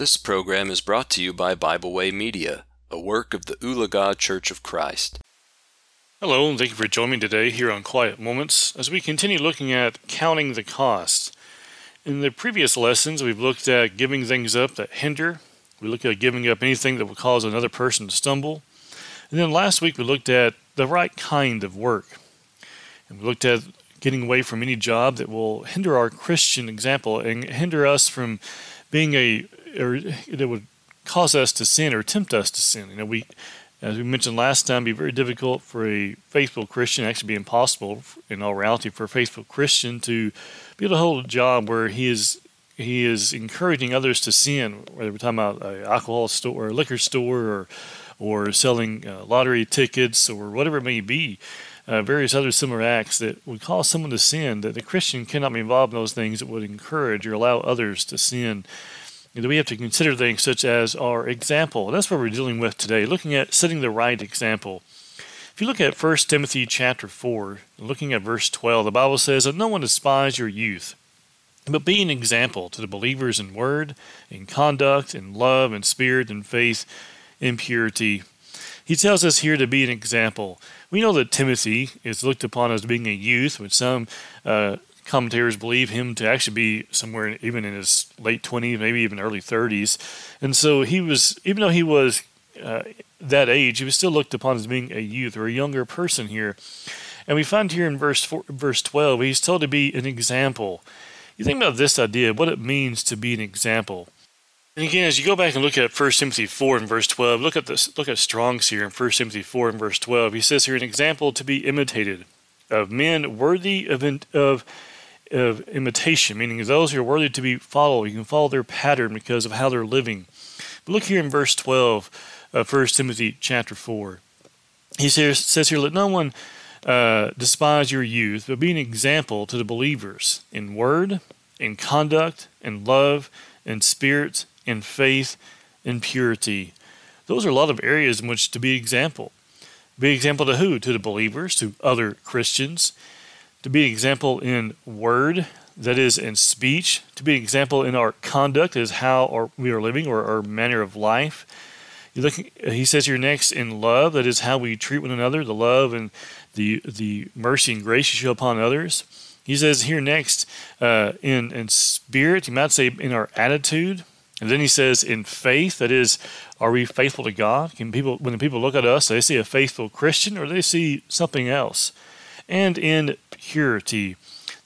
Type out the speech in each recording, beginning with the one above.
This program is brought to you by Bible Way Media, a work of the Ulaga Church of Christ. Hello, and thank you for joining me today here on Quiet Moments as we continue looking at counting the cost. In the previous lessons, we've looked at giving things up that hinder. We looked at giving up anything that will cause another person to stumble. And then last week, we looked at the right kind of work. And we looked at getting away from any job that will hinder our Christian example and hinder us from being a or that would cause us to sin or tempt us to sin. You know, we, as we mentioned last time, be very difficult for a faithful Christian, actually be impossible in all reality for a faithful Christian to be able to hold a job where he is he is encouraging others to sin, whether we're talking about an alcohol store or a liquor store or or selling uh, lottery tickets or whatever it may be. Uh, various other similar acts that would cause someone to sin, that the Christian cannot be involved in those things that would encourage or allow others to sin we have to consider things such as our example. That's what we're dealing with today, looking at setting the right example. If you look at 1 Timothy chapter 4, looking at verse 12, the Bible says that no one despise your youth, but be an example to the believers in word, in conduct, in love, in spirit, in faith, in purity. He tells us here to be an example. We know that Timothy is looked upon as being a youth, which some uh, commentators believe him to actually be somewhere even in his late 20s, maybe even early 30s. And so he was, even though he was uh, that age, he was still looked upon as being a youth or a younger person here. And we find here in verse four, verse 12, he's told to be an example. You think about this idea, what it means to be an example. And again, as you go back and look at 1 Timothy 4 and verse 12, look at this, look at Strong's here in 1 Timothy 4 and verse 12. He says here, an example to be imitated of men worthy of, of of imitation, meaning those who are worthy to be followed. You can follow their pattern because of how they're living. But look here in verse 12 of 1 Timothy chapter 4. He says, says here, Let no one uh, despise your youth, but be an example to the believers in word, in conduct, in love, in spirit, in faith, in purity. Those are a lot of areas in which to be example. Be example to who? To the believers, to other Christians to be an example in word, that is, in speech, to be an example in our conduct, is how our, we are living or our manner of life. He says here next in love, that is how we treat one another, the love and the the mercy and grace you show upon others. He says here next uh, in in spirit, you might say in our attitude, and then he says in faith, that is, are we faithful to God? Can people when the people look at us, they see a faithful Christian or they see something else? And in purity.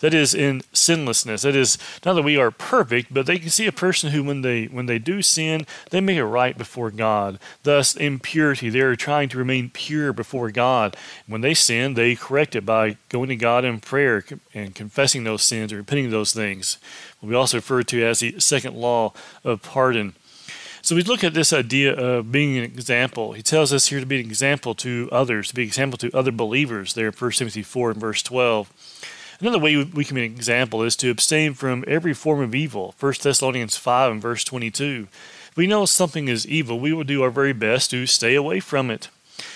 That is in sinlessness. That is not that we are perfect, but they can see a person who, when they when they do sin, they make it right before God. Thus, in purity, they are trying to remain pure before God. When they sin, they correct it by going to God in prayer and confessing those sins or repenting those things. We also refer to as the second law of pardon. So we look at this idea of being an example. He tells us here to be an example to others, to be an example to other believers there in 1 Timothy 4 and verse 12. Another way we can be an example is to abstain from every form of evil. 1 Thessalonians 5 and verse 22. If we know something is evil, we will do our very best to stay away from it.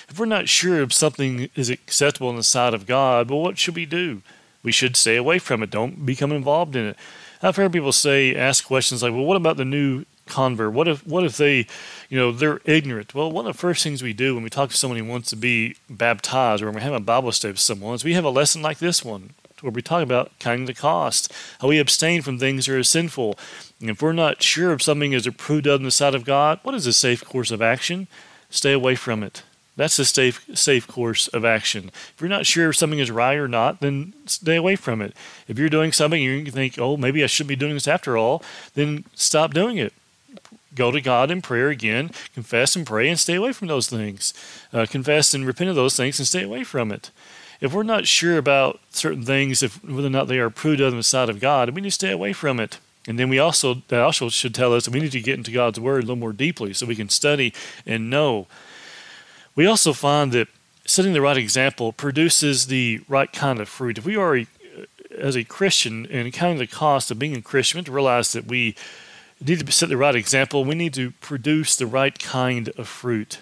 If we're not sure if something is acceptable in the sight of God, well, what should we do? We should stay away from it. Don't become involved in it. I've heard people say, ask questions like, well, what about the new convert? What if what if they, you know, they're ignorant? Well, one of the first things we do when we talk to someone who wants to be baptized or when we have a Bible study with someone is we have a lesson like this one where we talk about counting the cost, how we abstain from things that are sinful. And if we're not sure if something is approved of in the sight of God, what is a safe course of action? Stay away from it. That's a safe safe course of action. If you're not sure if something is right or not, then stay away from it. If you're doing something and you think, oh, maybe I shouldn't be doing this after all, then stop doing it go to God in prayer again, confess and pray, and stay away from those things. Uh, confess and repent of those things and stay away from it. If we're not sure about certain things, if whether or not they are approved on the side of God, we need to stay away from it. And then we also that also should tell us that we need to get into God's Word a little more deeply so we can study and know. We also find that setting the right example produces the right kind of fruit. If we are a, as a Christian and counting the cost of being a Christian, to realize that we need to set the right example. We need to produce the right kind of fruit.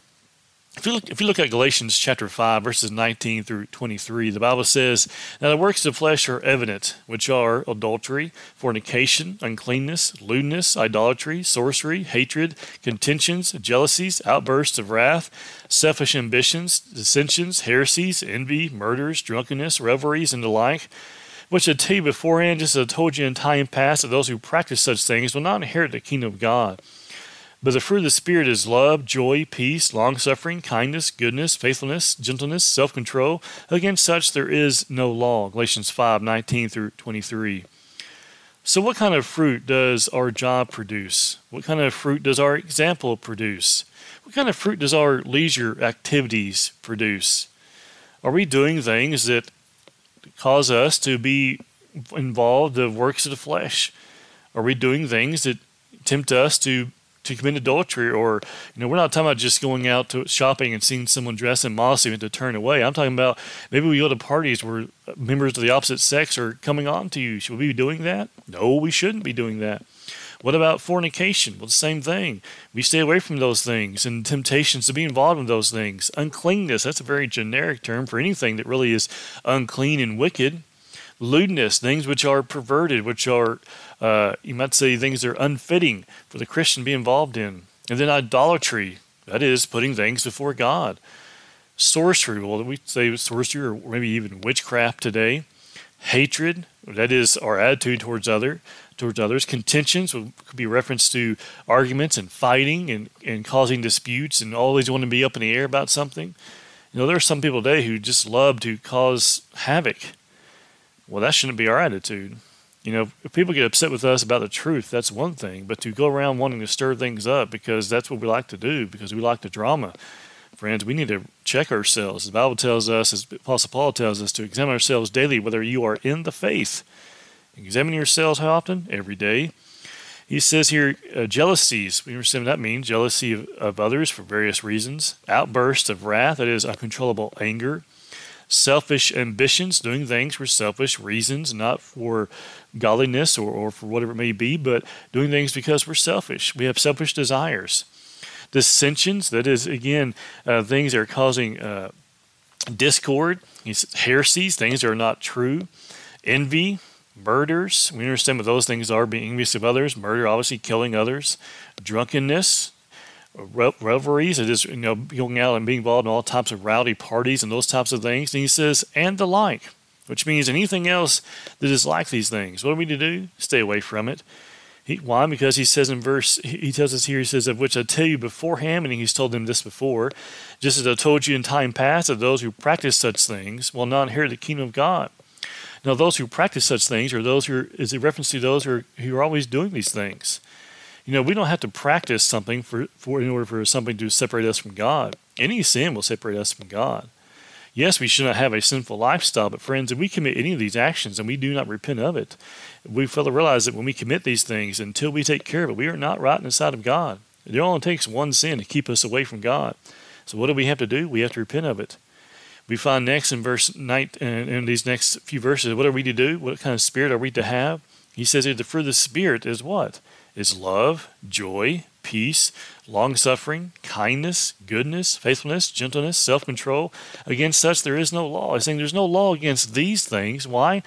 if you, look, if you look at Galatians chapter 5, verses 19 through 23, the Bible says, Now the works of the flesh are evident, which are adultery, fornication, uncleanness, lewdness, idolatry, sorcery, hatred, contentions, jealousies, outbursts of wrath, selfish ambitions, dissensions, heresies, envy, murders, drunkenness, revelries, and the like. Which I tell you beforehand, just as I told you in time past, that those who practice such things will not inherit the kingdom of God. But the fruit of the Spirit is love, joy, peace, long suffering, kindness, goodness, faithfulness, gentleness, self control. Against such there is no law. Galatians 5 19 through 23. So, what kind of fruit does our job produce? What kind of fruit does our example produce? What kind of fruit does our leisure activities produce? Are we doing things that cause us to be involved in works of the flesh? Are we doing things that tempt us to to commit adultery? Or you know we're not talking about just going out to shopping and seeing someone dressed in modesty and to turn away. I'm talking about maybe we go to parties where members of the opposite sex are coming on to you. Should we be doing that? No we shouldn't be doing that what about fornication? Well, the same thing. We stay away from those things and temptations to be involved in those things. Uncleanness, that's a very generic term for anything that really is unclean and wicked. Lewdness, things which are perverted, which are uh, you might say things that are unfitting for the Christian to be involved in. And then idolatry, that is putting things before God. Sorcery, well, we say sorcery or maybe even witchcraft today. Hatred, that is our attitude towards other towards others. Contentions could be reference to arguments and fighting and, and causing disputes and always wanting to be up in the air about something. You know, there are some people today who just love to cause havoc. Well, that shouldn't be our attitude. You know, if people get upset with us about the truth, that's one thing. But to go around wanting to stir things up because that's what we like to do, because we like the drama, friends, we need to check ourselves. The Bible tells us, as Apostle Paul tells us, to examine ourselves daily whether you are in the faith. Examine yourselves how often? Every day. He says here, uh, jealousies. We understand what that means jealousy of, of others for various reasons, outbursts of wrath, that is, uncontrollable anger selfish ambitions, doing things for selfish reasons, not for godliness or, or for whatever it may be, but doing things because we're selfish. We have selfish desires. Dissensions, that is, again, uh, things that are causing uh, discord, heresies, things that are not true, envy, murders. We understand what those things are being envious of others, murder, obviously killing others, drunkenness, revelries, it is you know going out and being involved in all types of rowdy parties and those types of things. And he says, and the like, which means anything else that is like these things. What are we to do? Stay away from it. He, why? Because he says in verse, he tells us here, he says, of which I tell you beforehand, and he's told them this before, just as I told you in time past, that those who practice such things will not inherit the kingdom of God. Now, those who practice such things are those who are, is a reference to those who are, who are always doing these things. You know, we don't have to practice something for, for in order for something to separate us from God. Any sin will separate us from God. Yes, we should not have a sinful lifestyle, but friends, if we commit any of these actions and we do not repent of it, we fail to realize that when we commit these things, until we take care of it, we are not right in the sight of God. It only takes one sin to keep us away from God. So what do we have to do? We have to repent of it. We find next in verse 9, in these next few verses, what are we to do? What kind of spirit are we to have? He says here, the fruit of the Spirit is what? is love, joy, peace, long suffering, kindness, goodness, faithfulness, gentleness, self control. Against such there is no law. He's saying there's no law against these things. Why?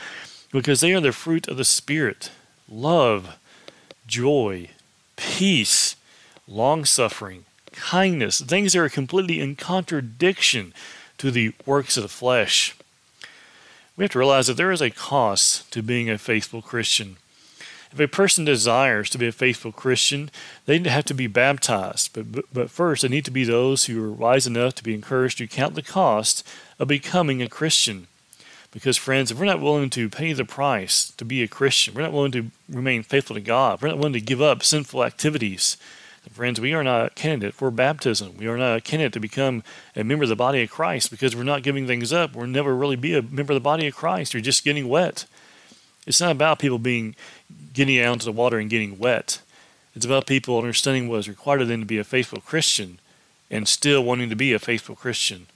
Because they are the fruit of the Spirit love, joy, peace, long suffering, kindness, things that are completely in contradiction to the works of the flesh. We have to realize that there is a cost to being a faithful Christian. If a person desires to be a faithful Christian, they need to have to be baptized. But, but, but first, they need to be those who are wise enough to be encouraged to count the cost of becoming a Christian. Because, friends, if we're not willing to pay the price to be a Christian, we're not willing to remain faithful to God, we're not willing to give up sinful activities, friends, we are not a candidate for baptism. We are not a candidate to become a member of the body of Christ because we're not giving things up. We'll never really be a member of the body of Christ. You're just getting wet. It's not about people being getting out into the water and getting wet. It's about people understanding what is required of them to be a faithful Christian and still wanting to be a faithful Christian,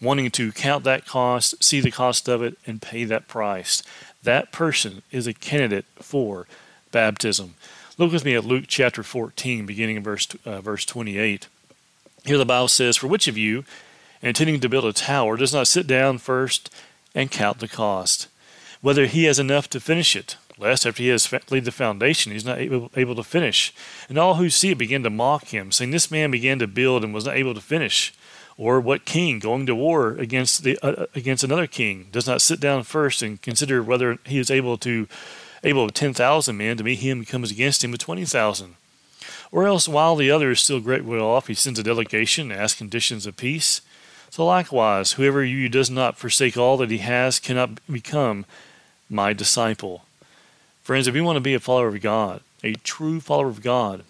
wanting to count that cost, see the cost of it, and pay that price. That person is a candidate for baptism. Look with me at Luke chapter 14, beginning in verse, uh, verse 28. Here the Bible says, For which of you, intending to build a tower, does not sit down first and count the cost, whether he has enough to finish it? Lest after he has laid the foundation, he is not able, able to finish. And all who see it begin to mock him, saying, This man began to build and was not able to finish. Or what king going to war against the uh, against another king does not sit down first and consider whether he is able to able of ten thousand men to meet him who comes against him with twenty thousand? Or else while the other is still great way off, he sends a delegation to ask conditions of peace. So likewise, whoever you does not forsake all that he has cannot become my disciple. Friends, if you want to be a follower of God, a true follower of God,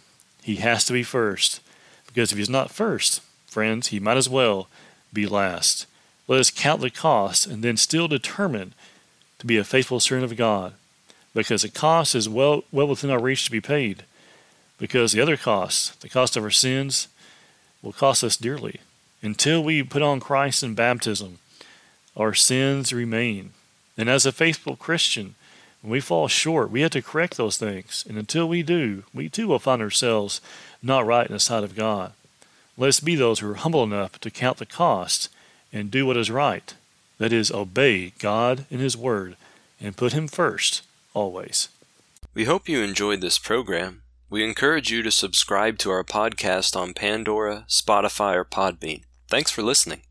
he has to be first. Because if he's not first, friends, he might as well be last. Let us count the cost and then still determine to be a faithful servant of God. Because the cost is well, well within our reach to be paid. Because the other costs, the cost of our sins, will cost us dearly. Until we put on Christ in baptism, our sins remain. And as a faithful Christian, when we fall short, we have to correct those things. And until we do, we too will find ourselves not right in the sight of God. Let us be those who are humble enough to count the cost and do what is right. That is, obey God and His Word and put Him first, always. We hope you enjoyed this program. We encourage you to subscribe to our podcast on Pandora, Spotify, or Podbean. Thanks for listening.